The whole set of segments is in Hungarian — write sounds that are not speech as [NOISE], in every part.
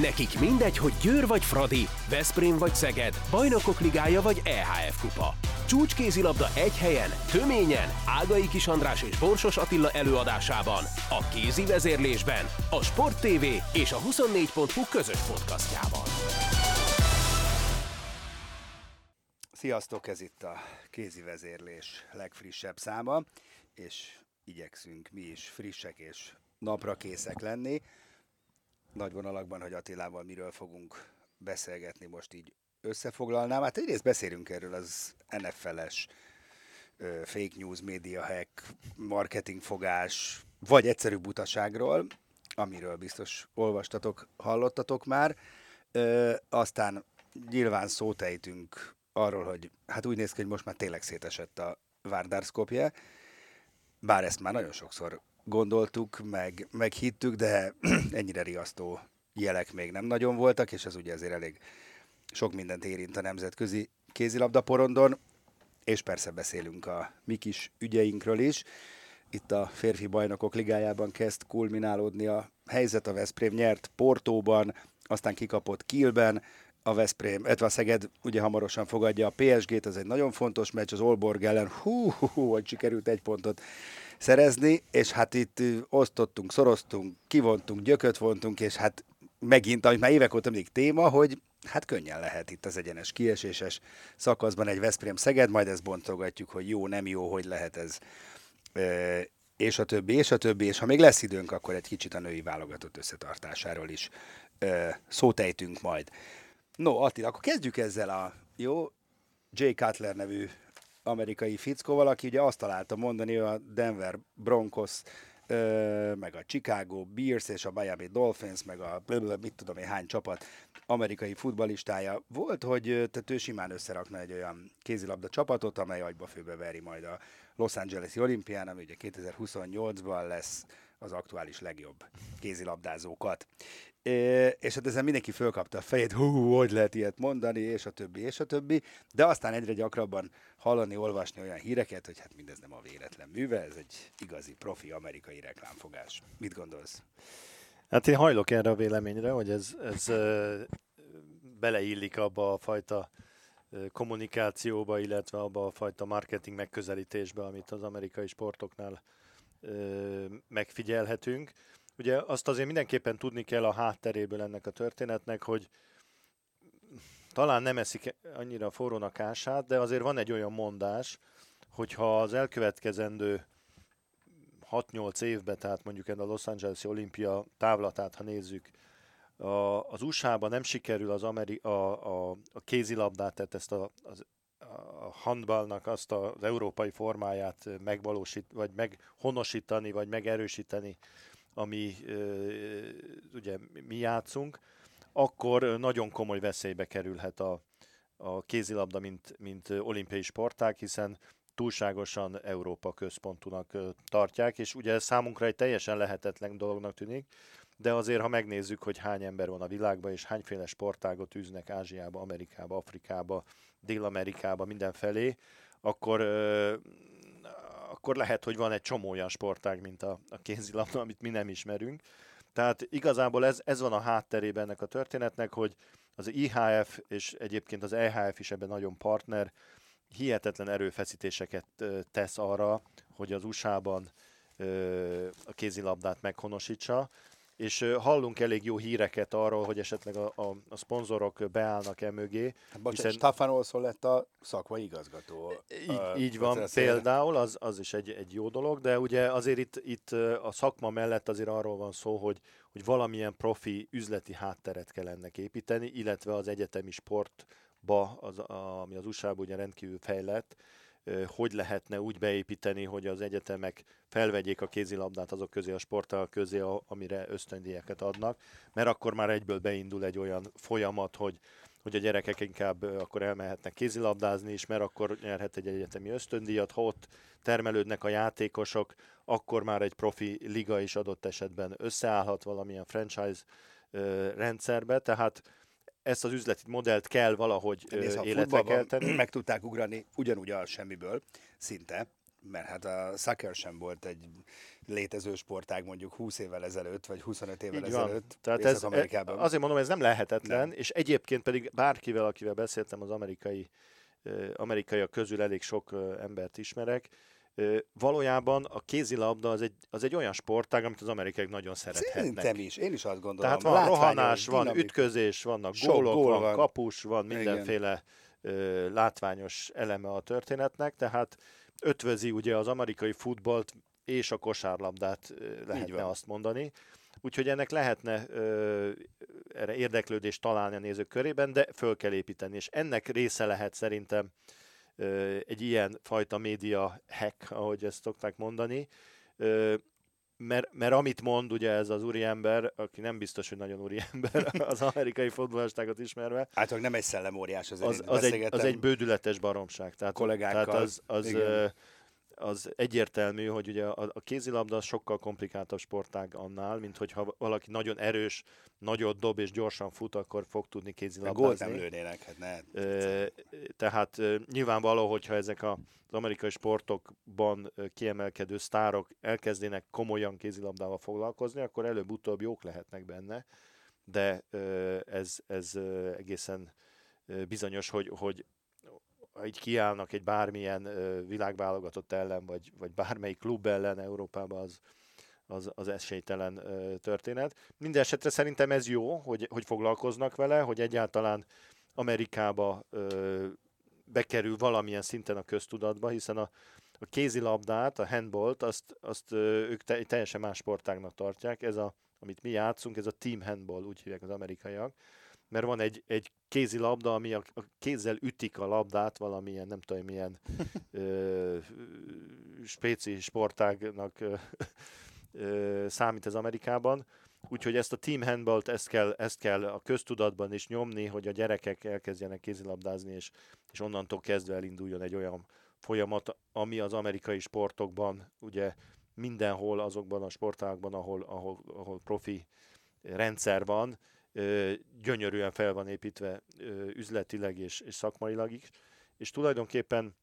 Nekik mindegy, hogy Győr vagy Fradi, Veszprém vagy Szeged, Bajnokok Ligája vagy EHF Kupa. Csúcskézilabda egy helyen, töményen, Ágai Kis András és Borsos Attila előadásában, a kézi vezérlésben, a Sport TV és a 24.hu közös podcastjában. Sziasztok, ez itt a kézi vezérlés legfrissebb száma, és igyekszünk mi is frissek és napra készek lenni. Nagy vonalakban, hogy Attilával miről fogunk beszélgetni, most így összefoglalnám. Hát egyrészt beszélünk erről az NFL-es fake news, média hack, marketing fogás, vagy egyszerű butaságról, amiről biztos olvastatok, hallottatok már. Ö, aztán nyilván szót ejtünk arról, hogy hát úgy néz ki, hogy most már tényleg szétesett a Várdarszkopje, bár ezt már nagyon sokszor gondoltuk, meg, meg hittük, de [CLEARS THROAT] ennyire riasztó jelek még nem nagyon voltak, és ez ugye azért elég sok mindent érint a nemzetközi kézilabda porondon, és persze beszélünk a mi kis ügyeinkről is. Itt a férfi bajnokok ligájában kezd kulminálódni a helyzet, a Veszprém nyert Portóban, aztán kikapott Kielben, a Veszprém, illetve a Szeged ugye hamarosan fogadja a PSG-t, ez egy nagyon fontos meccs, az Olborg ellen, hú, hú, hú hogy sikerült egy pontot szerezni, és hát itt osztottunk, szoroztunk, kivontunk, gyököt vontunk, és hát megint, amit már évek óta mindig téma, hogy hát könnyen lehet itt az egyenes kieséses szakaszban egy Veszprém-Szeged, majd ezt bontogatjuk, hogy jó, nem jó, hogy lehet ez, és a többi, és a többi, és ha még lesz időnk, akkor egy kicsit a női válogatott összetartásáról is e, szót ejtünk majd. No, Attila, akkor kezdjük ezzel a jó Jay Cutler nevű amerikai fickóval, aki ugye azt találta mondani, a Denver Broncos meg a Chicago Bears és a Miami Dolphins, meg a mit tudom én hány csapat amerikai futbalistája volt, hogy tehát ő simán összerakna egy olyan kézilabda csapatot, amely agyba főbe veri majd a Los Angeles-i olimpián, ami ugye 2028-ban lesz az aktuális legjobb kézilabdázókat. É, és hát ezen mindenki fölkapta a fejét, hú, hogy lehet ilyet mondani, és a többi, és a többi, de aztán egyre gyakrabban hallani, olvasni olyan híreket, hogy hát mindez nem a véletlen műve, ez egy igazi profi amerikai reklámfogás. Mit gondolsz? Hát én hajlok erre a véleményre, hogy ez, ez beleillik abba a fajta kommunikációba, illetve abba a fajta marketing megközelítésbe, amit az amerikai sportoknál megfigyelhetünk. Ugye azt azért mindenképpen tudni kell a hátteréből ennek a történetnek, hogy talán nem eszik annyira forrónak ását, de azért van egy olyan mondás, hogyha az elkövetkezendő 6-8 évben, tehát mondjuk a Los Angeles olimpia távlatát, ha nézzük, a, az USA-ban nem sikerül az Ameri- a, a, a kézilabdát, tehát ezt a, az, handballnak azt az európai formáját megvalósít, vagy meghonosítani, vagy megerősíteni, ami ugye mi játszunk, akkor nagyon komoly veszélybe kerülhet a, a kézilabda, mint, mint olimpiai sportág, hiszen túlságosan Európa központúnak tartják, és ugye számunkra egy teljesen lehetetlen dolognak tűnik, de azért, ha megnézzük, hogy hány ember van a világban, és hányféle sportágot űznek Ázsiába, Amerikába, Afrikába, Dél-Amerikába, mindenfelé, akkor akkor lehet, hogy van egy csomó olyan sportág, mint a, a kézilabda, amit mi nem ismerünk. Tehát igazából ez, ez van a hátterében ennek a történetnek, hogy az IHF és egyébként az EHF is ebben nagyon partner, hihetetlen erőfeszítéseket tesz arra, hogy az USA-ban a kézilabdát meghonosítsa, és hallunk elég jó híreket arról, hogy esetleg a, a, a szponzorok beállnak e mögé. Hát, bocsánat, hiszen... Staffan Olszon lett a szakmai igazgató. Így, így van, például, az, az is egy, egy jó dolog, de ugye azért itt, itt a szakma mellett azért arról van szó, hogy, hogy valamilyen profi üzleti hátteret kell ennek építeni, illetve az egyetemi sportba, az, ami az USA-ban ugye rendkívül fejlett, hogy lehetne úgy beépíteni, hogy az egyetemek felvegyék a kézilabdát azok közé, a sporttal közé, amire ösztöndíjeket adnak, mert akkor már egyből beindul egy olyan folyamat, hogy hogy a gyerekek inkább akkor elmehetnek kézilabdázni is, mert akkor nyerhet egy egyetemi ösztöndíjat, ha ott termelődnek a játékosok, akkor már egy profi liga is adott esetben összeállhat valamilyen franchise rendszerbe, tehát ezt az üzleti modellt kell valahogy Nézd, életre kell tenni. [CLEARS THROAT] Meg tudták ugrani ugyanúgy a semmiből, szinte, mert hát a soccer sem volt egy létező sportág mondjuk 20 évvel ezelőtt, vagy 25 évvel Így van. ezelőtt Tehát ez, Észak-Amerikában. azért mondom, ez nem lehetetlen, Nem. és egyébként pedig bárkivel, akivel beszéltem az amerikai amerikaiak közül elég sok embert ismerek, valójában a kézilabda az egy, az egy olyan sportág, amit az amerikaiak nagyon szerethetnek. Szerintem is, én is azt gondolom. Tehát van Látványos, rohanás, van dinamik- ütközés, vannak Sok gólok, gól van, van. kapus, van Igen. mindenféle ö, látványos eleme a történetnek, tehát ötvözi ugye az amerikai futballt és a kosárlabdát lehetne azt mondani. Úgyhogy ennek lehetne ö, erre érdeklődést találni a nézők körében, de föl kell építeni. És ennek része lehet szerintem egy ilyen fajta média hack, ahogy ezt szokták mondani, mert, mert amit mond ugye ez az úriember, aki nem biztos, hogy nagyon úriember [LAUGHS] az amerikai fotballistágot ismerve, Általában nem egy szellemóriás az, én az, egy, az egy bődületes baromság. Tehát, kollégákkal, tehát az, az, igen. Az egyértelmű, hogy ugye a, a kézilabda sokkal komplikáltabb sportág annál, mint hogyha valaki nagyon erős, nagyot dob és gyorsan fut, akkor fog tudni A gólt kézilabdázni. nem lőnének, hát ne. Ö, Tehát ö, nyilvánvaló, hogyha ezek a, az amerikai sportokban kiemelkedő sztárok elkezdenek komolyan kézilabdával foglalkozni, akkor előbb-utóbb jók lehetnek benne, de ö, ez, ez egészen bizonyos, hogy, hogy ha így kiállnak egy bármilyen világválogatott ellen, vagy, vagy bármelyik klub ellen Európában, az, az, az esélytelen történet. Minden esetre szerintem ez jó, hogy, hogy foglalkoznak vele, hogy egyáltalán Amerikába ö, bekerül valamilyen szinten a köztudatba, hiszen a, a kézilabdát, a handballt, azt, azt ők te, teljesen más sportágnak tartják. Ez a, amit mi játszunk, ez a team handball, úgy hívják az amerikaiak. Mert van egy, egy kézilabda, ami a, a kézzel ütik a labdát valamilyen, nem tudom milyen [LAUGHS] ö, spéci sportágnak ö, ö, számít ez Amerikában. Úgyhogy ezt a team handballt, ezt kell, ezt kell a köztudatban is nyomni, hogy a gyerekek elkezdjenek kézilabdázni, és, és onnantól kezdve elinduljon egy olyan folyamat, ami az amerikai sportokban, ugye mindenhol azokban a sportágban, ahol, ahol, ahol profi rendszer van, gyönyörűen fel van építve üzletileg és, és szakmailag is, és tulajdonképpen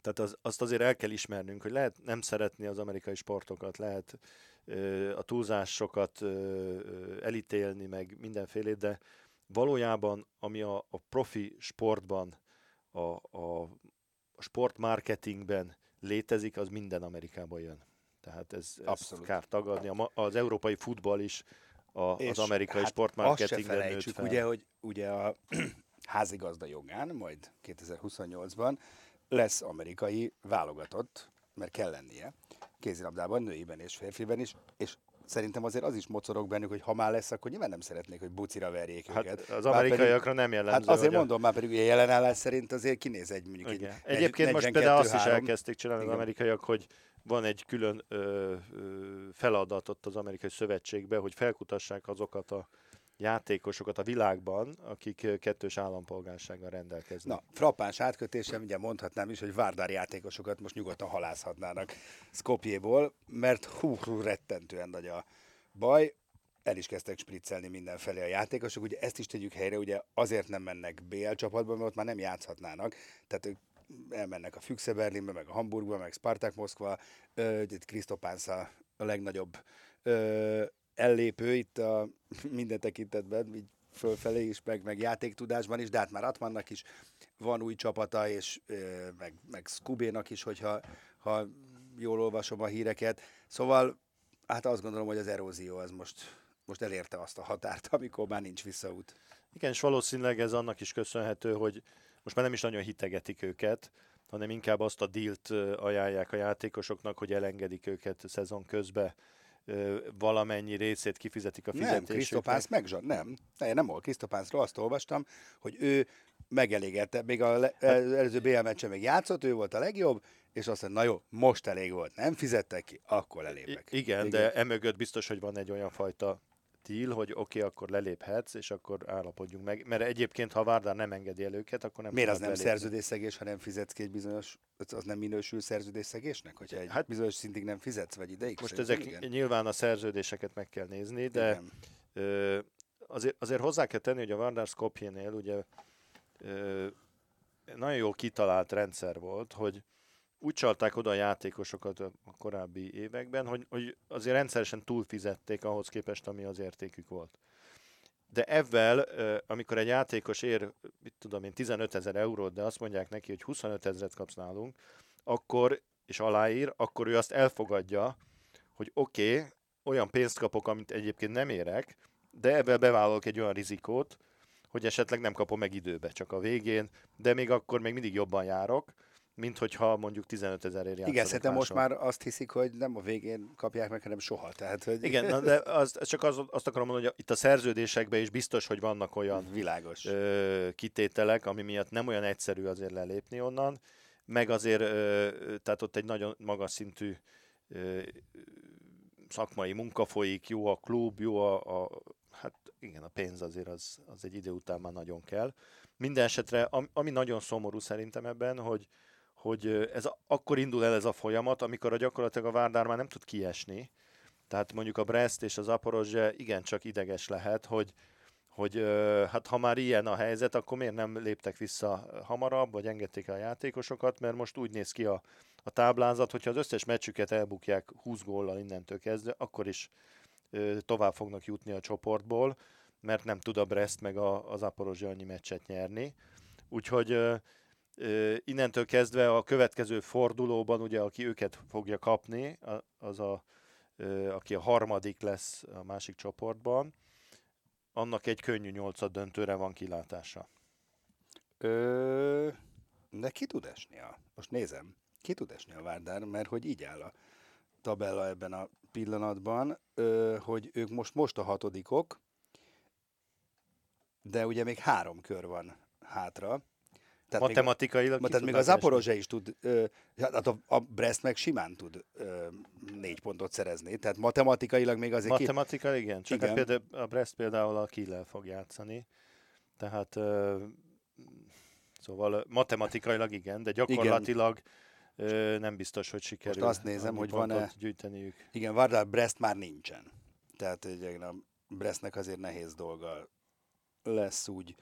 tehát az, azt azért el kell ismernünk, hogy lehet nem szeretni az amerikai sportokat, lehet ö, a túlzásokat ö, elítélni, meg mindenfélét, de valójában, ami a, a profi sportban, a, a, sportmarketingben létezik, az minden Amerikában jön. Tehát ez, Abszolút. kár tagadni. Az európai futball is a, az amerikai hát sportmarketingben Azt se nőtt fel. ugye, hogy ugye a [CLEARS THROAT] házigazda jogán, majd 2028-ban lesz amerikai válogatott, mert kell lennie, kézilabdában, nőiben és férfiben is, és szerintem azért az is mocorog bennük, hogy ha már lesz, akkor nyilván nem szeretnék, hogy bucira verjék Hát őket. az Már amerikaiakra nem jellemző. Hát azért hogy a- mondom, már pedig ugye jelenállás szerint azért kinéz egy mondjuk Igen. egy Egyébként most 42-3. például azt is elkezdték csinálni Igen. az amerikaiak, hogy van egy külön ö, ö, feladat ott az amerikai szövetségben, hogy felkutassák azokat a játékosokat a világban, akik kettős állampolgársággal rendelkeznek. Na, frappáns átkötésem, ugye mondhatnám is, hogy Várdár játékosokat most nyugodtan halászhatnának Skopjéból, mert hú, hú, rettentően nagy a baj. El is kezdtek spriccelni mindenfelé a játékosok, ugye ezt is tegyük helyre, ugye azért nem mennek BL csapatba, mert ott már nem játszhatnának, tehát ők elmennek a Füchse Berlinbe, meg a Hamburgba, meg Spartak Moszkva, itt Krisztopánsz a, a legnagyobb ö, ellépő itt a [LAUGHS] minden tekintetben, így fölfelé is, meg, meg játéktudásban is, de hát már Atmannak is van új csapata, és ö, meg, meg Skubénak is, hogyha ha jól olvasom a híreket. Szóval hát azt gondolom, hogy az erózió az most, most elérte azt a határt, [LAUGHS] amikor már nincs visszaút. Igen, és valószínűleg ez annak is köszönhető, hogy most már nem is nagyon hitegetik őket, hanem inkább azt a dílt ajánlják a játékosoknak, hogy elengedik őket szezon közben, ö, valamennyi részét kifizetik a Nem, fizetésüknek. Krisztopánsz megzsad, nem. Nem, nem volt Krisztopánszról, azt olvastam, hogy ő megelégette, még a le- előző BL meccsen még játszott, ő volt a legjobb, és azt mondta, na jó, most elég volt, nem fizettek ki, akkor lelépek. I- igen, de emögött biztos, hogy van egy olyan fajta deal, hogy oké, okay, akkor leléphetsz, és akkor állapodjunk meg. Mert egyébként, ha a Várdár nem engedi el őket, akkor nem Miért az nem lelépni. szerződésszegés, ha nem fizetsz ki egy bizonyos, az nem minősül szerződésszegésnek? Hogyha egy Hát- bizonyos szintig nem fizetsz, vagy ideig? Most ezek igen. nyilván a szerződéseket meg kell nézni, de Igen. Ö, azért, azért hozzá kell tenni, hogy a Vardar Skopjénél ugye ö, nagyon jó kitalált rendszer volt, hogy úgy csalták oda a játékosokat a korábbi években, hogy, hogy azért rendszeresen túlfizették ahhoz képest, ami az értékük volt. De ezzel, amikor egy játékos ér, mit tudom én, 15 ezer eurót, de azt mondják neki, hogy 25 ezeret kapsz nálunk, akkor, és aláír, akkor ő azt elfogadja, hogy oké, okay, olyan pénzt kapok, amit egyébként nem érek, de ebben bevállalok egy olyan rizikót, hogy esetleg nem kapom meg időbe, csak a végén, de még akkor még mindig jobban járok, mint hogyha mondjuk 15 ezerért játszanak Igen, szerintem most már azt hiszik, hogy nem a végén kapják meg, hanem soha. Tehát, hogy... Igen, de az, csak az, azt akarom mondani, hogy itt a szerződésekben is biztos, hogy vannak olyan [LAUGHS] Világos. Ö, kitételek, ami miatt nem olyan egyszerű azért lelépni onnan, meg azért, ö, tehát ott egy nagyon magas szintű ö, szakmai munka folyik, jó a klub, jó a, a hát igen, a pénz azért az, az egy idő után már nagyon kell. Minden esetre, ami nagyon szomorú szerintem ebben, hogy, hogy ez akkor indul el ez a folyamat, amikor a gyakorlatilag a Várdár már nem tud kiesni. Tehát mondjuk a Brest és az Aporozse igencsak ideges lehet, hogy, hogy hát ha már ilyen a helyzet, akkor miért nem léptek vissza hamarabb, vagy engedték el a játékosokat, mert most úgy néz ki a, a táblázat, hogyha az összes meccsüket elbukják 20 góllal innentől kezdve, akkor is tovább fognak jutni a csoportból, mert nem tud a Brest meg a, az Aporozse annyi meccset nyerni. Úgyhogy ö, innentől kezdve a következő fordulóban, ugye, aki őket fogja kapni, az a, aki a harmadik lesz a másik csoportban, annak egy könnyű nyolcad döntőre van kilátása. Ö, de ki tud esni a... Most nézem. Ki tud esni a Várdár, mert hogy így áll a tabella ebben a pillanatban, ö, hogy ők most, most a hatodikok, de ugye még három kör van hátra, tehát Matematikailag még, tehát még az Zaporozse is tud, hát a, a Brest meg simán tud ö, négy pontot szerezni, tehát matematikailag még azért... Matematika, ki... igen, csak igen. Például, a Brest például a Kiel fog játszani, tehát ö, szóval matematikailag igen, de gyakorlatilag igen. Ö, nem biztos, hogy sikerül Most azt nézem, hogy van-e... gyűjteniük. Igen, Vardar Brest már nincsen. Tehát ugye, a Brestnek azért nehéz dolga lesz úgy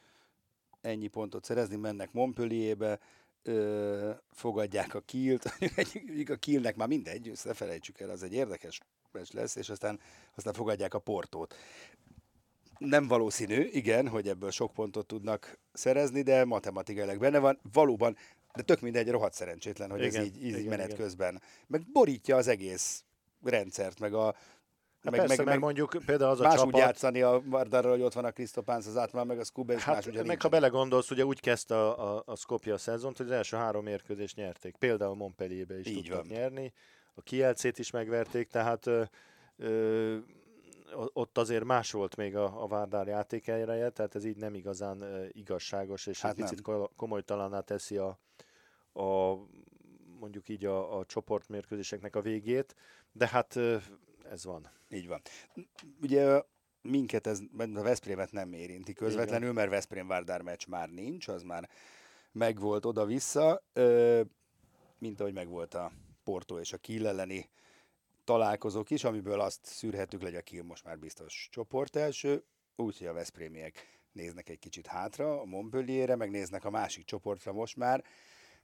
ennyi pontot szerezni, mennek Montpellierbe, ö, fogadják a Kielt, [LAUGHS] a Kielnek már mindegy, ezt ne felejtsük el, az egy érdekes lesz, és aztán, aztán fogadják a Portót. Nem valószínű, igen, hogy ebből sok pontot tudnak szerezni, de matematikailag benne van. Valóban, de tök mindegy, rohadt szerencsétlen, hogy igen, ez így, így igen, menet igen. közben. Meg borítja az egész rendszert, meg a, Hát meg, persze, meg, meg, mondjuk például az a más csapat... úgy játszani a Vardarral, hogy ott van a Krisztopánc, az átmár, meg a Skube, és hát, más ugye meg ha belegondolsz, ugye úgy kezdte a, a, a Skopje a szezont, hogy az első három mérkőzést nyerték. Például Montpellierbe is Így tudtak van. nyerni, a Kielcét is megverték, tehát ö, ö, ott azért más volt még a, a Várdár játékeljereje, tehát ez így nem igazán ö, igazságos, és hát egy picit nem. komolytalaná teszi a, a mondjuk így a, a csoportmérkőzéseknek a végét, de hát ez van. Így van. Ugye minket ez, a Veszprémet nem érinti közvetlenül, mert Veszprém Várdár meccs már nincs, az már megvolt oda-vissza, mint ahogy megvolt a Porto és a Kiel elleni találkozók is, amiből azt szűrhetük, hogy a Kiel most már biztos csoport első, úgyhogy a Veszprémiek néznek egy kicsit hátra, a Montpellierre, meg néznek a másik csoportra most már,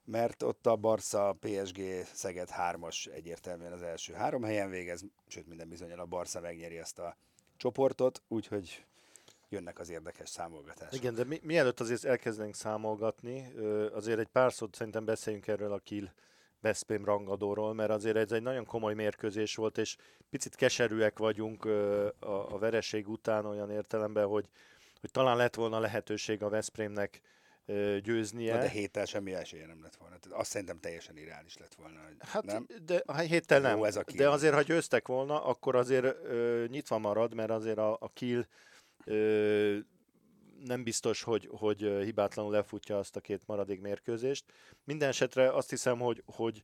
mert ott a Barca, PSG, Szeged 3-as egyértelműen az első három helyen végez, sőt minden bizonyal a Barca megnyeri ezt a csoportot, úgyhogy jönnek az érdekes számolgatások. Igen, de mi, mielőtt azért elkezdenénk számolgatni, azért egy pár szót szerintem beszéljünk erről a Kiel Veszprém rangadóról, mert azért ez egy nagyon komoly mérkőzés volt, és picit keserűek vagyunk a, a vereség után olyan értelemben, hogy, hogy talán lett volna lehetőség a Veszprémnek győznie. Na de héttel semmi esélye nem lett volna. Azt szerintem teljesen irreális lett volna. Hát, nem? de a héttel nem. Jó, ez a de azért, ha győztek volna, akkor azért ö, nyitva marad, mert azért a, a Kiel ö, nem biztos, hogy, hogy hibátlanul lefutja azt a két maradék mérkőzést. Minden esetre azt hiszem, hogy, hogy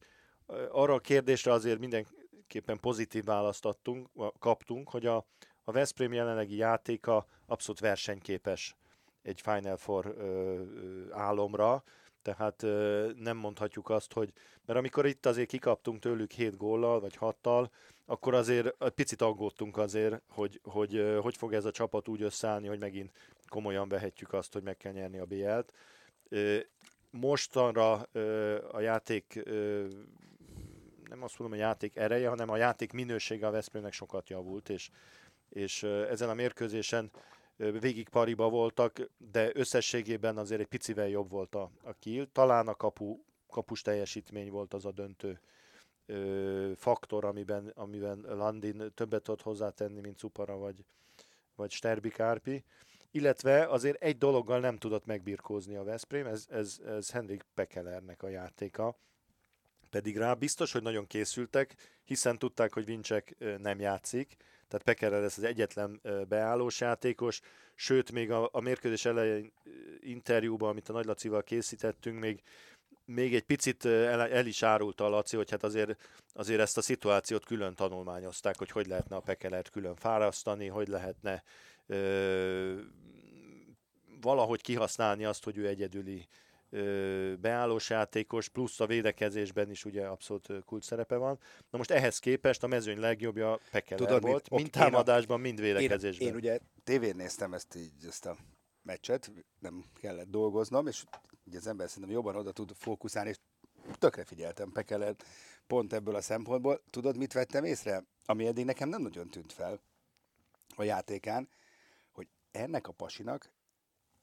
arra a kérdésre azért mindenképpen pozitív választ adtunk, kaptunk, hogy a, a Veszprém jelenlegi játéka abszolút versenyképes egy Final Four ö, álomra, tehát ö, nem mondhatjuk azt, hogy, mert amikor itt azért kikaptunk tőlük 7 góllal, vagy 6-tal, akkor azért picit aggódtunk azért, hogy, hogy hogy, hogy fog ez a csapat úgy összeállni, hogy megint komolyan vehetjük azt, hogy meg kell nyerni a BL-t. mostanra a játék nem azt mondom, a játék ereje, hanem a játék minősége a Veszprémnek sokat javult, és, és ezen a mérkőzésen végig pariba voltak, de összességében azért egy picivel jobb volt a, a kill. Talán a kapu, kapus teljesítmény volt az a döntő ö, faktor, amiben, amiben Landin többet tudott hozzátenni, mint Cupara vagy, vagy Sterbi Kárpi. Illetve azért egy dologgal nem tudott megbirkózni a Veszprém, ez, ez, ez Henrik Pekelernek a játéka. Pedig rá biztos, hogy nagyon készültek, hiszen tudták, hogy Vincsek nem játszik, tehát Pekerer lesz az egyetlen beállós játékos, sőt, még a, a mérkőzés elején interjúban, amit a Nagy Lacival készítettünk, még még egy picit el, el is árulta a Laci, hogy hát azért, azért ezt a szituációt külön tanulmányozták, hogy hogy lehetne a Pekelert külön fárasztani, hogy lehetne ö, valahogy kihasználni azt, hogy ő egyedüli beállós játékos, plusz a védekezésben is ugye abszolút kult szerepe van. Na most ehhez képest a mezőny legjobbja Pekeler Tudod, volt, mit? mind támadásban, mind védekezésben. Én, én ugye tévén néztem ezt, így, ezt a meccset, nem kellett dolgoznom, és ugye az ember szerintem jobban oda tud fókuszálni, és tökre figyeltem Pekelert pont ebből a szempontból. Tudod, mit vettem észre? Ami eddig nekem nem nagyon tűnt fel a játékán, hogy ennek a pasinak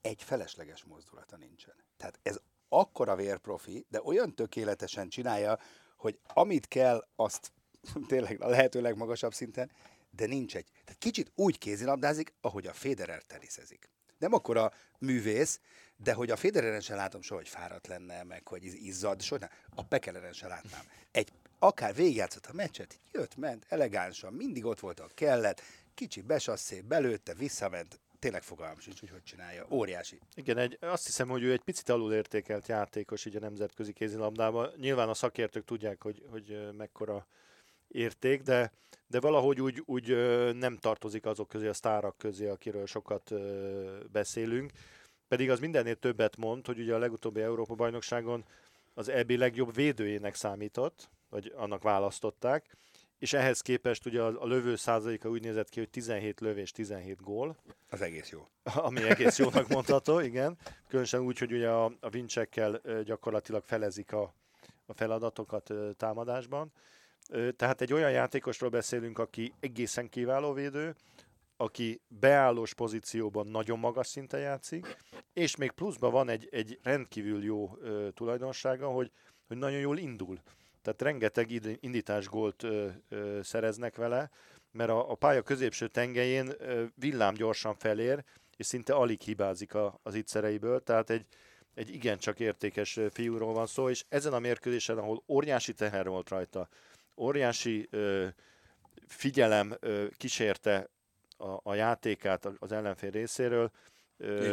egy felesleges mozdulata nincsen. Tehát ez akkora vérprofi, de olyan tökéletesen csinálja, hogy amit kell, azt [LAUGHS] tényleg a lehető legmagasabb szinten, de nincs egy. Tehát kicsit úgy kézilabdázik, ahogy a Federer teniszezik. Nem akkor a művész, de hogy a Federeren sem látom soha, hogy fáradt lenne, meg hogy izzad, soha. A Pekeleren sem látnám. Egy, akár végigjátszott a meccset, jött, ment, elegánsan, mindig ott volt a kellett, kicsi besasszé, belőtte, visszament, tényleg fogalmam sincs, hogy hogy csinálja. Óriási. Igen, egy, azt hiszem, hogy ő egy picit alulértékelt játékos így a nemzetközi kézilabdában. Nyilván a szakértők tudják, hogy, hogy mekkora érték, de, de valahogy úgy, úgy nem tartozik azok közé, a sztárak közé, akiről sokat beszélünk. Pedig az mindennél többet mond, hogy ugye a legutóbbi Európa-bajnokságon az EB legjobb védőjének számított, vagy annak választották, és ehhez képest ugye a, a lövő százaléka úgy nézett ki, hogy 17 lövés, 17 gól. Az egész jó. [LAUGHS] Ami egész jónak mondható, igen. Különösen úgy, hogy ugye a, a vincsekkel gyakorlatilag felezik a, a feladatokat támadásban. Tehát egy olyan játékosról beszélünk, aki egészen kiváló védő, aki beállós pozícióban nagyon magas szinten játszik, és még pluszban van egy, egy rendkívül jó ö, tulajdonsága, hogy, hogy nagyon jól indul. Tehát rengeteg indítás gólt ö, ö, szereznek vele, mert a, a pálya középső tengelyén ö, villám gyorsan felér, és szinte alig hibázik a, az ittszereiből, tehát egy, egy igencsak értékes fiúról van szó, és ezen a mérkőzésen, ahol óriási teher volt rajta, óriási ö, figyelem ö, kísérte a, a játékát az ellenfél részéről,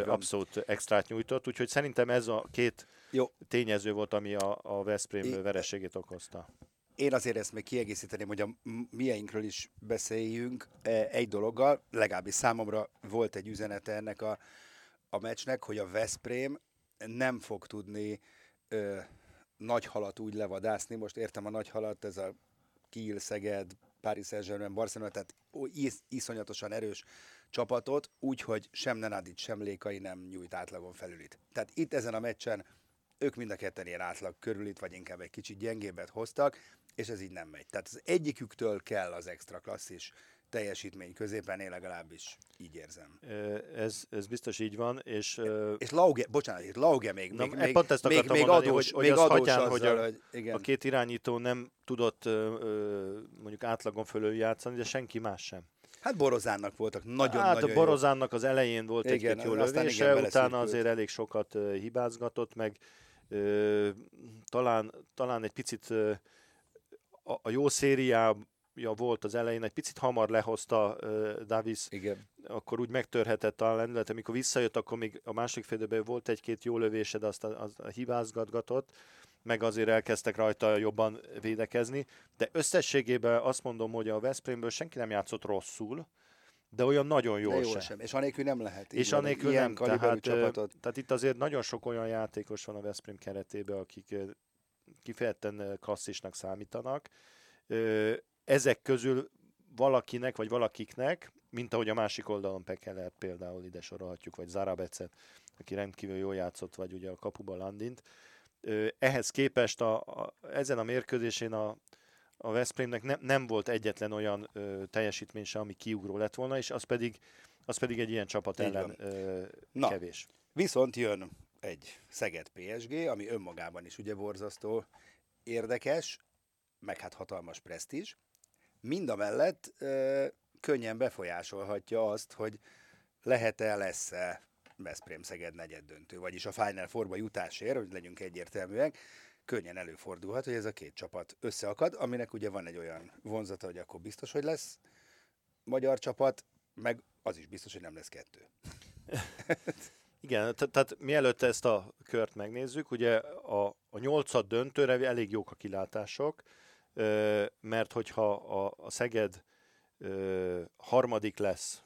abszolút extrát nyújtott, úgyhogy szerintem ez a két Jó. tényező volt, ami a, a Veszprém é, vereségét okozta. Én azért ezt még kiegészíteném, hogy a mieinkről is beszéljünk e, egy dologgal, legalábbis számomra volt egy üzenete ennek a, a meccsnek, hogy a Veszprém nem fog tudni ö, nagy halat úgy levadászni, most értem a nagy halat, ez a Kiel, Szeged, Paris Saint-Germain, Barcelona, tehát is, iszonyatosan erős csapatot, úgyhogy sem Nenadic, sem Lékai nem nyújt átlagon felülit. Tehát itt ezen a meccsen ők mind a ketten ilyen átlag körülit, vagy inkább egy kicsit gyengébbet hoztak, és ez így nem megy. Tehát az egyiküktől kell az extra klasszis teljesítmény középen, én legalábbis így érzem. Ez, ez biztos így van, és... És Lauge, bocsánat, itt Lauge még, Na, még, pont ezt még, még mondani, adós, hogy, még az adós hagyján, azzal, hogy, a, hogy igen. a két irányító nem tudott mondjuk átlagon fölül játszani, de senki más sem. Hát Borozánnak voltak nagyon Hát nagyon a Borozánnak jó. az elején volt egy-két jó lövése, utána azért elég sokat hibázgatott, meg. Ö, talán, talán egy picit ö, a, a jó szériá ja, volt az elején, egy picit hamar lehozta uh, Davis, Igen. akkor úgy megtörhetett a lendület, amikor visszajött, akkor még a másik félidőben volt egy-két jó lövése, de azt a, az hibázgatgatott, meg azért elkezdtek rajta jobban védekezni, de összességében azt mondom, hogy a Veszprémből senki nem játszott rosszul, de olyan nagyon jól, sem. sem. És anélkül nem lehet. És anélkül nem. Tehát, csapatot. tehát itt azért nagyon sok olyan játékos van a Veszprém keretében, akik kifejezetten klasszisnak számítanak ezek közül valakinek, vagy valakiknek mint ahogy a másik oldalon Pekelert például ide sorolhatjuk, vagy Zarabecet, aki rendkívül jól játszott, vagy ugye a kapuba Landint. Ehhez képest a, a, ezen a mérkőzésén a, a Veszprémnek ne, nem volt egyetlen olyan ö, teljesítmény se, ami kiugró lett volna, és az pedig, az pedig egy ilyen csapat ellen ö, Na, kevés. Viszont jön egy Szeged PSG, ami önmagában is ugye borzasztó érdekes, meg hát hatalmas presztízs. Mind a mellett ö, könnyen befolyásolhatja azt, hogy lehet-e, lesz-e Veszprém-Szeged negyed döntő, vagyis a Final Fourba jutásért, hogy legyünk egyértelműek, könnyen előfordulhat, hogy ez a két csapat összeakad, aminek ugye van egy olyan vonzata, hogy akkor biztos, hogy lesz magyar csapat, meg az is biztos, hogy nem lesz kettő. [LAUGHS] Igen, tehát mielőtt ezt a kört megnézzük, ugye a, a nyolcad döntőre elég jók a kilátások, mert hogyha a, a Szeged harmadik lesz,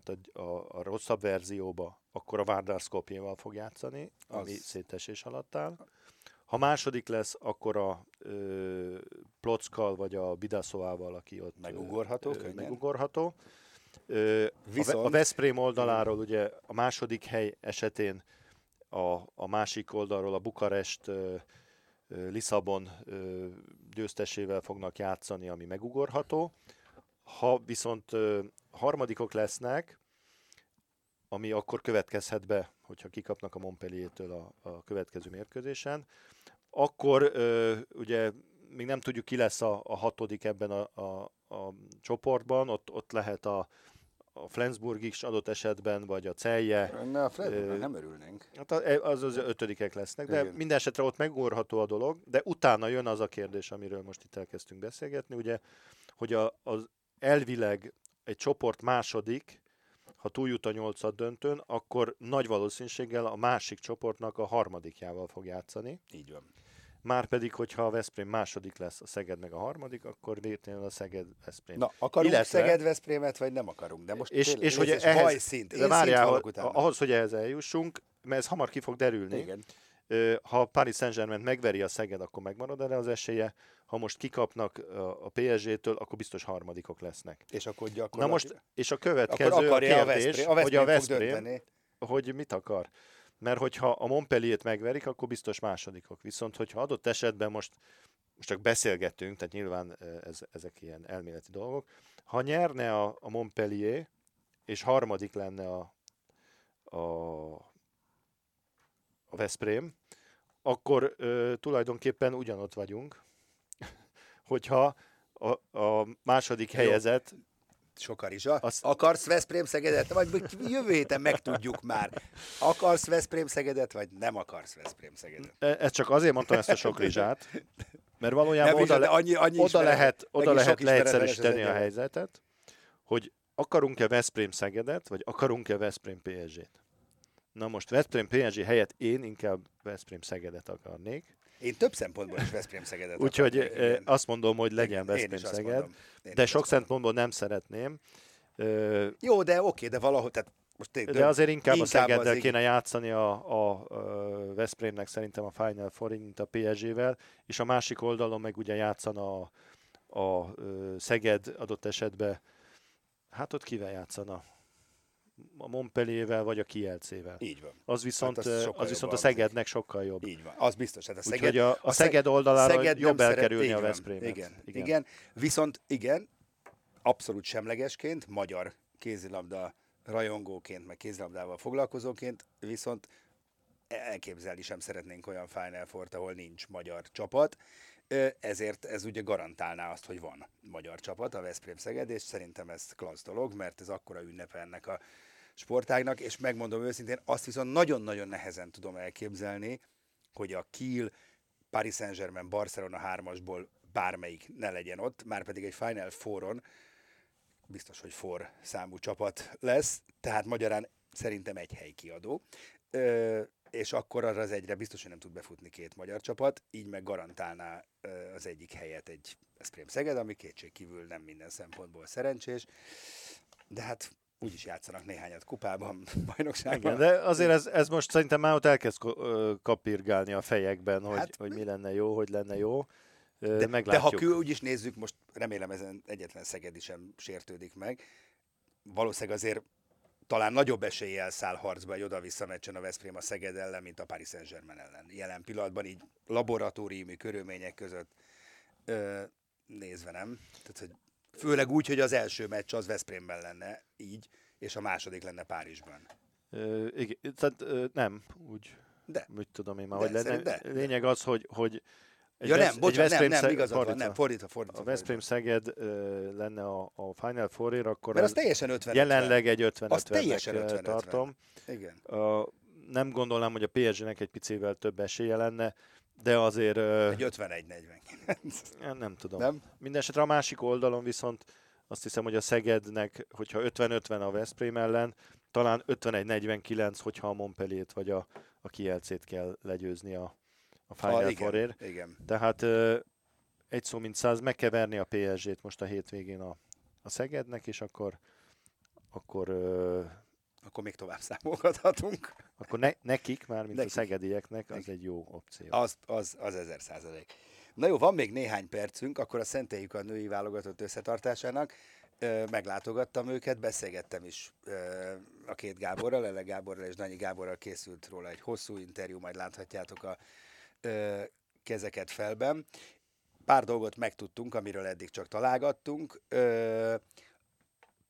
tehát a, a, a rosszabb verzióba, akkor a Vardar Skopjéval fog játszani, ami az... szétesés alatt áll. Ha második lesz, akkor a ö, Plockal vagy a Bidaszóával, aki ott megugorható. Ö, megugorható. Ö, Viszont... A Veszprém oldaláról ugye a második hely esetén a, a másik oldalról a Bukarest ö, Lisszabon ö, győztesével fognak játszani, ami megugorható. Ha viszont harmadikok lesznek, ami akkor következhet be, hogyha kikapnak a Montpellier-től a, a következő mérkőzésen, akkor ö, ugye még nem tudjuk, ki lesz a, a hatodik ebben a, a, a csoportban, ott, ott lehet a, a Flensburg is adott esetben, vagy a Celje. Ne, a Flensburg nem örülnénk. Hát e, az az ötödikek lesznek, de Igen. minden esetre ott megúrható a dolog, de utána jön az a kérdés, amiről most itt elkezdtünk beszélgetni, ugye, hogy a, az elvileg egy csoport második, ha túljut a nyolcad döntőn, akkor nagy valószínűséggel a másik csoportnak a harmadikjával fog játszani. Így van. Márpedig, hogyha a Veszprém második lesz, a Szeged meg a harmadik, akkor véletlenül a Szeged Veszprém. Na, akarunk Illetve, Szeged Veszprémet, vagy nem akarunk? De most és, tényleg, és hogy ehhez, bajszint. De várjál, ahhoz, hogy ehhez eljussunk, mert ez hamar ki fog derülni. Igen. Ha Paris Saint-Germain megveri a Szeged, akkor megmarad erre az esélye. Ha most kikapnak a PSG-től, akkor biztos harmadikok lesznek. És akkor gyakorlatilag... Na most, és a következő a kérdés, a Veszprém, a Veszprém hogy a Veszprém, hogy mit akar mert hogyha a Montpellier-t megverik, akkor biztos másodikok. Viszont, hogyha adott esetben most, most csak beszélgetünk, tehát nyilván ez, ezek ilyen elméleti dolgok, ha nyerne a, a Montpellier, és harmadik lenne a, a, a Veszprém, akkor ö, tulajdonképpen ugyanott vagyunk, [LAUGHS] hogyha a, a második helyezett Sokarizsa. Azt... Akarsz Veszprém Szegedet? Vagy jövő héten megtudjuk már. Akarsz Veszprém Szegedet, vagy nem akarsz Veszprém Szegedet? E, ez csak azért mondtam ezt a sok [LAUGHS] rizsát, mert valójában nem, oda, le, annyi, annyi oda ismeret, lehet, oda lehet leegyszerűsíteni a helyzetet, hogy akarunk-e Veszprém Szegedet, vagy akarunk-e Veszprém PSG-t. Na most Veszprém PSG helyett én inkább Veszprém Szegedet akarnék, én több szempontból is Veszprém Szegedet [LAUGHS] Úgyhogy azt mondom, hogy legyen Veszprém Szeged, de sok szempontból nem szeretném. Jó, de oké, de valahogy, tehát most tényleg, de azért inkább, inkább a Szegeddel kéne játszani a, a, a Veszprémnek szerintem a Final Four, mint a PSG-vel, és a másik oldalon meg ugye játszana a, a, a Szeged adott esetben, hát ott kivel játszana? A Montpelliervel vagy a Kielcével. Így van. Az viszont, hát az, az viszont a Szegednek sokkal jobb. Így van, az biztos. Hát a Szeged, Úgyhogy a, a, a Szeged oldalára Szeged jobb elkerülni a Veszprémet. Igen, igen. igen, viszont igen, abszolút semlegesként, magyar kézilabda rajongóként, meg kézilabdával foglalkozóként, viszont elképzelni sem szeretnénk olyan Final four ahol nincs magyar csapat ezért ez ugye garantálná azt, hogy van magyar csapat, a Veszprém Szeged, és szerintem ez klassz dolog, mert ez akkora ünnepe ennek a sportágnak, és megmondom őszintén, azt viszont nagyon-nagyon nehezen tudom elképzelni, hogy a Kiel, Paris Saint-Germain, Barcelona hármasból bármelyik ne legyen ott, már pedig egy Final Fouron. Biztos, hogy for számú csapat lesz, tehát magyarán szerintem egy hely kiadó. És akkor arra az egyre biztos, hogy nem tud befutni két magyar csapat, így meg garantálná az egyik helyet egy Eszprém Szeged, ami kétségkívül nem minden szempontból szerencsés, de hát úgyis játszanak néhányat kupában, [LAUGHS] bajnokságban. Igen, de azért ez, ez most szerintem már ott elkezd kapirgálni a fejekben, hogy, hát, hogy mi lenne jó, hogy lenne jó. De, de ha kül, úgyis nézzük, most remélem ezen egyetlen Szegedi sem sértődik meg, valószínűleg azért talán nagyobb eséllyel száll harcba egy oda-vissza meccsen a Veszprém a Szeged ellen, mint a Paris Saint-Germain ellen. Jelen pillanatban így laboratóriumi körülmények között ö, nézve nem. Tehát, hogy főleg úgy, hogy az első meccs az Veszprémben lenne így, és a második lenne Párizsban. Ö, igen, tehát ö, nem, úgy, De. úgy tudom én már, De, hogy lenne. de. Lényeg az, hogy, hogy egy ja nem, egy bocsánat, nem, nem, igazad van, fordítva. nem, fordítva, fordítva. A Veszprém Szeged ö, lenne a, a Final four akkor Mert az az teljesen 50 jelenleg egy 50 Az teljesen 50 50-50. tartom. Igen. A, nem gondolnám, hogy a PSG-nek egy picivel több esélye lenne, de azért Egy 51-49. nem tudom. Nem? Mindenesetre a másik oldalon viszont azt hiszem, hogy a Szegednek, hogyha 50-50 a Veszprém ellen, talán 51-49, hogyha a Montpellier-t vagy a, a Kielcét kell legyőzni a, a Final Ah, Fourért. igen, igen. Tehát ö, egy szó mint száz, meg kell verni a PSG-t most a hétvégén a, a Szegednek, és akkor akkor, ö, Akkor még tovább számolgathatunk. akkor ne, nekik, már mint Nekik. a szegedieknek, az Nekik. egy jó opció. Az, az, az ezer százalék. Na jó, van még néhány percünk, akkor a szenteljük a női válogatott összetartásának. Ö, Meglátogattam őket, beszélgettem is ö, a két Gáborral, Lele Gáborral és Danyi Gáborral készült róla egy hosszú interjú, majd láthatjátok a ö, kezeket felben. Pár dolgot megtudtunk, amiről eddig csak találgattunk. Ö,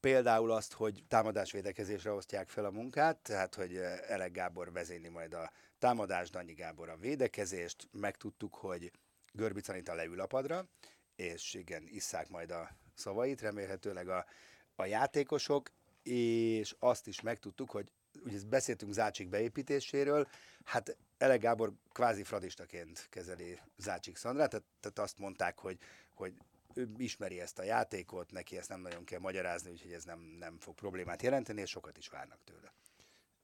Például azt, hogy támadásvédekezésre osztják fel a munkát, tehát hogy ö, Elek Gábor vezényli majd a támadást, Danyi Gábor a védekezést. Megtudtuk, hogy Görbic Anita leül a padra, és igen, isszák majd a szavait, remélhetőleg a, a játékosok, és azt is megtudtuk, hogy ugye beszéltünk Zácsik beépítéséről, hát Ele Gábor kvázi fradistaként kezeli Zácsik Szandrát, tehát, tehát azt mondták, hogy, hogy ő ismeri ezt a játékot, neki ezt nem nagyon kell magyarázni, úgyhogy ez nem, nem fog problémát jelenteni, és sokat is várnak tőle.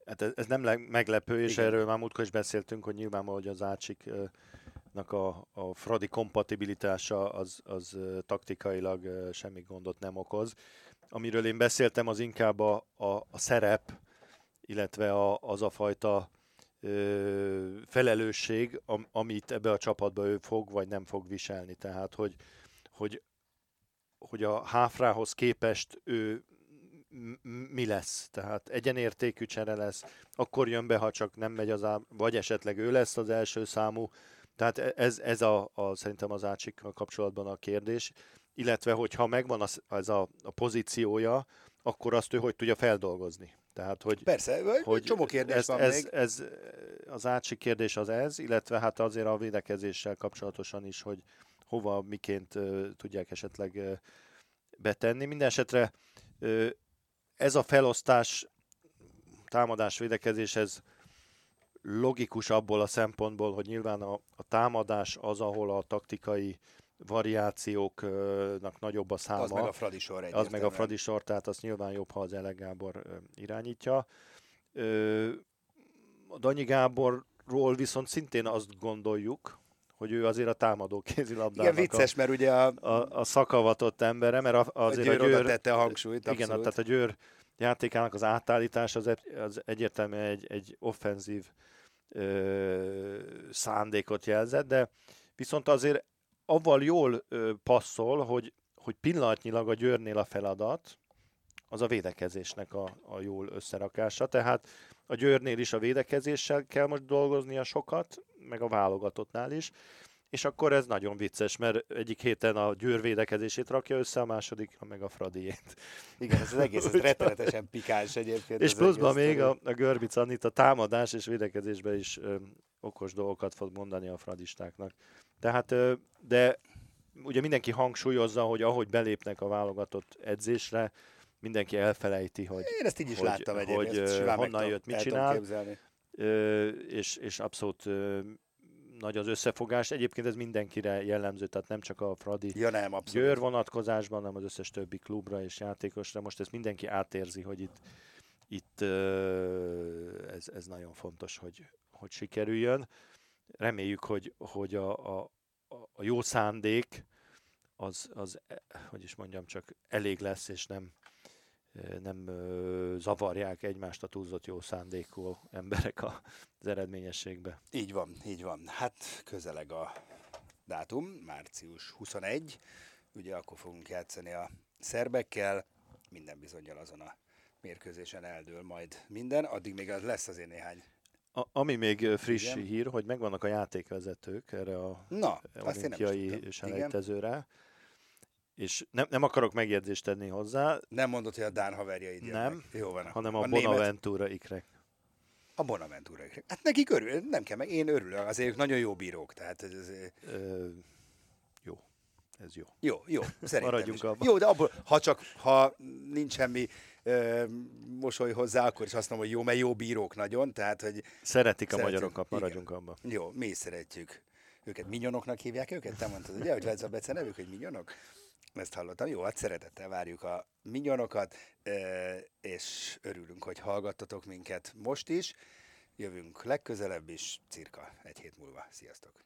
Hát ez, ez nem le- meglepő, és Igen. erről már múltkor is beszéltünk, hogy nyilvánvaló, hogy az Ácsiknak a, a Fradi kompatibilitása az, az taktikailag semmi gondot nem okoz. Amiről én beszéltem, az inkább a, a, a szerep, illetve a, az a fajta ö, felelősség, am, amit ebbe a csapatba ő fog, vagy nem fog viselni. Tehát, hogy, hogy, hogy a Háfrához képest ő mi lesz. Tehát egyenértékű csere lesz, akkor jön be, ha csak nem megy az ám, vagy esetleg ő lesz az első számú. Tehát e- ez, ez a, a, szerintem az Ácsikkal kapcsolatban a kérdés. Illetve, hogyha megvan az, az a, a pozíciója, akkor azt ő hogy tudja feldolgozni. Tehát, hogy, Persze, hogy csomó kérdés ez, van ez, még. Ez, az átsik kérdés az ez, illetve hát azért a védekezéssel kapcsolatosan is, hogy hova, miként tudják esetleg betenni. Minden esetre ez a felosztás támadás-védekezés, ez logikus abból a szempontból, hogy nyilván a, a támadás az, ahol a taktikai variációknak nagyobb a száma. Az meg a Fradi sor Az meg a egyértelműen. Fradi sor, tehát azt nyilván jobb, ha az Ele Gábor irányítja. A Danyi Gáborról viszont szintén azt gondoljuk, hogy ő azért a támadó Igen, kézilabdának vicces, mert ugye a, a, a, a szakavatott embere, mert a, a azért Győr a Győr, tette a hangsúlyt, igen, abszolút. tehát a Győr játékának az átállítás az, az egyértelműen egy, egy offenzív ö, szándékot jelzett, de viszont azért avval jól ö, passzol, hogy, hogy pillanatnyilag a Győrnél a feladat az a védekezésnek a, a jól összerakása, tehát a Győrnél is a védekezéssel kell most dolgoznia sokat, meg a válogatottnál is, és akkor ez nagyon vicces, mert egyik héten a Győr védekezését rakja össze, a második meg a Fradiét. Igen, ez az egész, ez [LAUGHS] rettenetesen pikáns egyébként. És pluszban még a, sztori. a Görbic Anita támadás és védekezésben is ö, okos dolgokat fog mondani a fradistáknak. Tehát, ö, de ugye mindenki hangsúlyozza, hogy ahogy belépnek a válogatott edzésre, mindenki elfelejti, hogy Én ezt így is hogy- láttam egyébként. hogy, ezt honnan jött, mit csinál. Képzelni. és, és abszolút nagy az összefogás. Egyébként ez mindenkire jellemző, tehát nem csak a Fradi Ja nem, abszolút. Győr vonatkozásban, hanem az összes többi klubra és játékosra. Most ezt mindenki átérzi, hogy itt, itt ez, ez nagyon fontos, hogy, hogy sikerüljön. Reméljük, hogy, hogy a, a, a- jó szándék az, az, eh, hogy is mondjam, csak elég lesz, és nem, nem zavarják egymást a túlzott jó szándékú emberek az eredményességbe. Így van, így van. Hát közeleg a dátum, március 21, ugye akkor fogunk játszani a szerbekkel. minden bizonyal azon a mérkőzésen eldől majd minden, addig még az lesz azért néhány. A, ami még friss Igen. hír, hogy megvannak a játékvezetők erre a Na, olimpiai selejtezőre, és nem, nem akarok megjegyzést tenni hozzá, Nem mondod, hogy a Dán haverjaid jönnek. Nem, Jó van. hanem a, a német- Bonaventura ikrek. A Bonaventura. Hát nekik örül, nem kell meg, én örülök, azért ők nagyon jó bírók, tehát ez, ez, Ö, jó, ez jó. jó, jó, szerintem Maradjunk is. abban. Jó, de abból, ha csak, ha nincs semmi ö, mosoly hozzá, akkor is azt mondom, hogy jó, mert jó bírók nagyon, tehát, hogy Szeretik a Szeretjük, magyarokat, igen. maradjunk abban. jó, mi is szeretjük őket. Minyonoknak hívják őket? Te mondtad, ugye, hogy ez a Bece nevük, hogy minyonok? Ezt hallottam. Jó, hát szeretettel várjuk a minyonokat, és örülünk, hogy hallgattatok minket most is. Jövünk legközelebb is, cirka egy hét múlva. Sziasztok!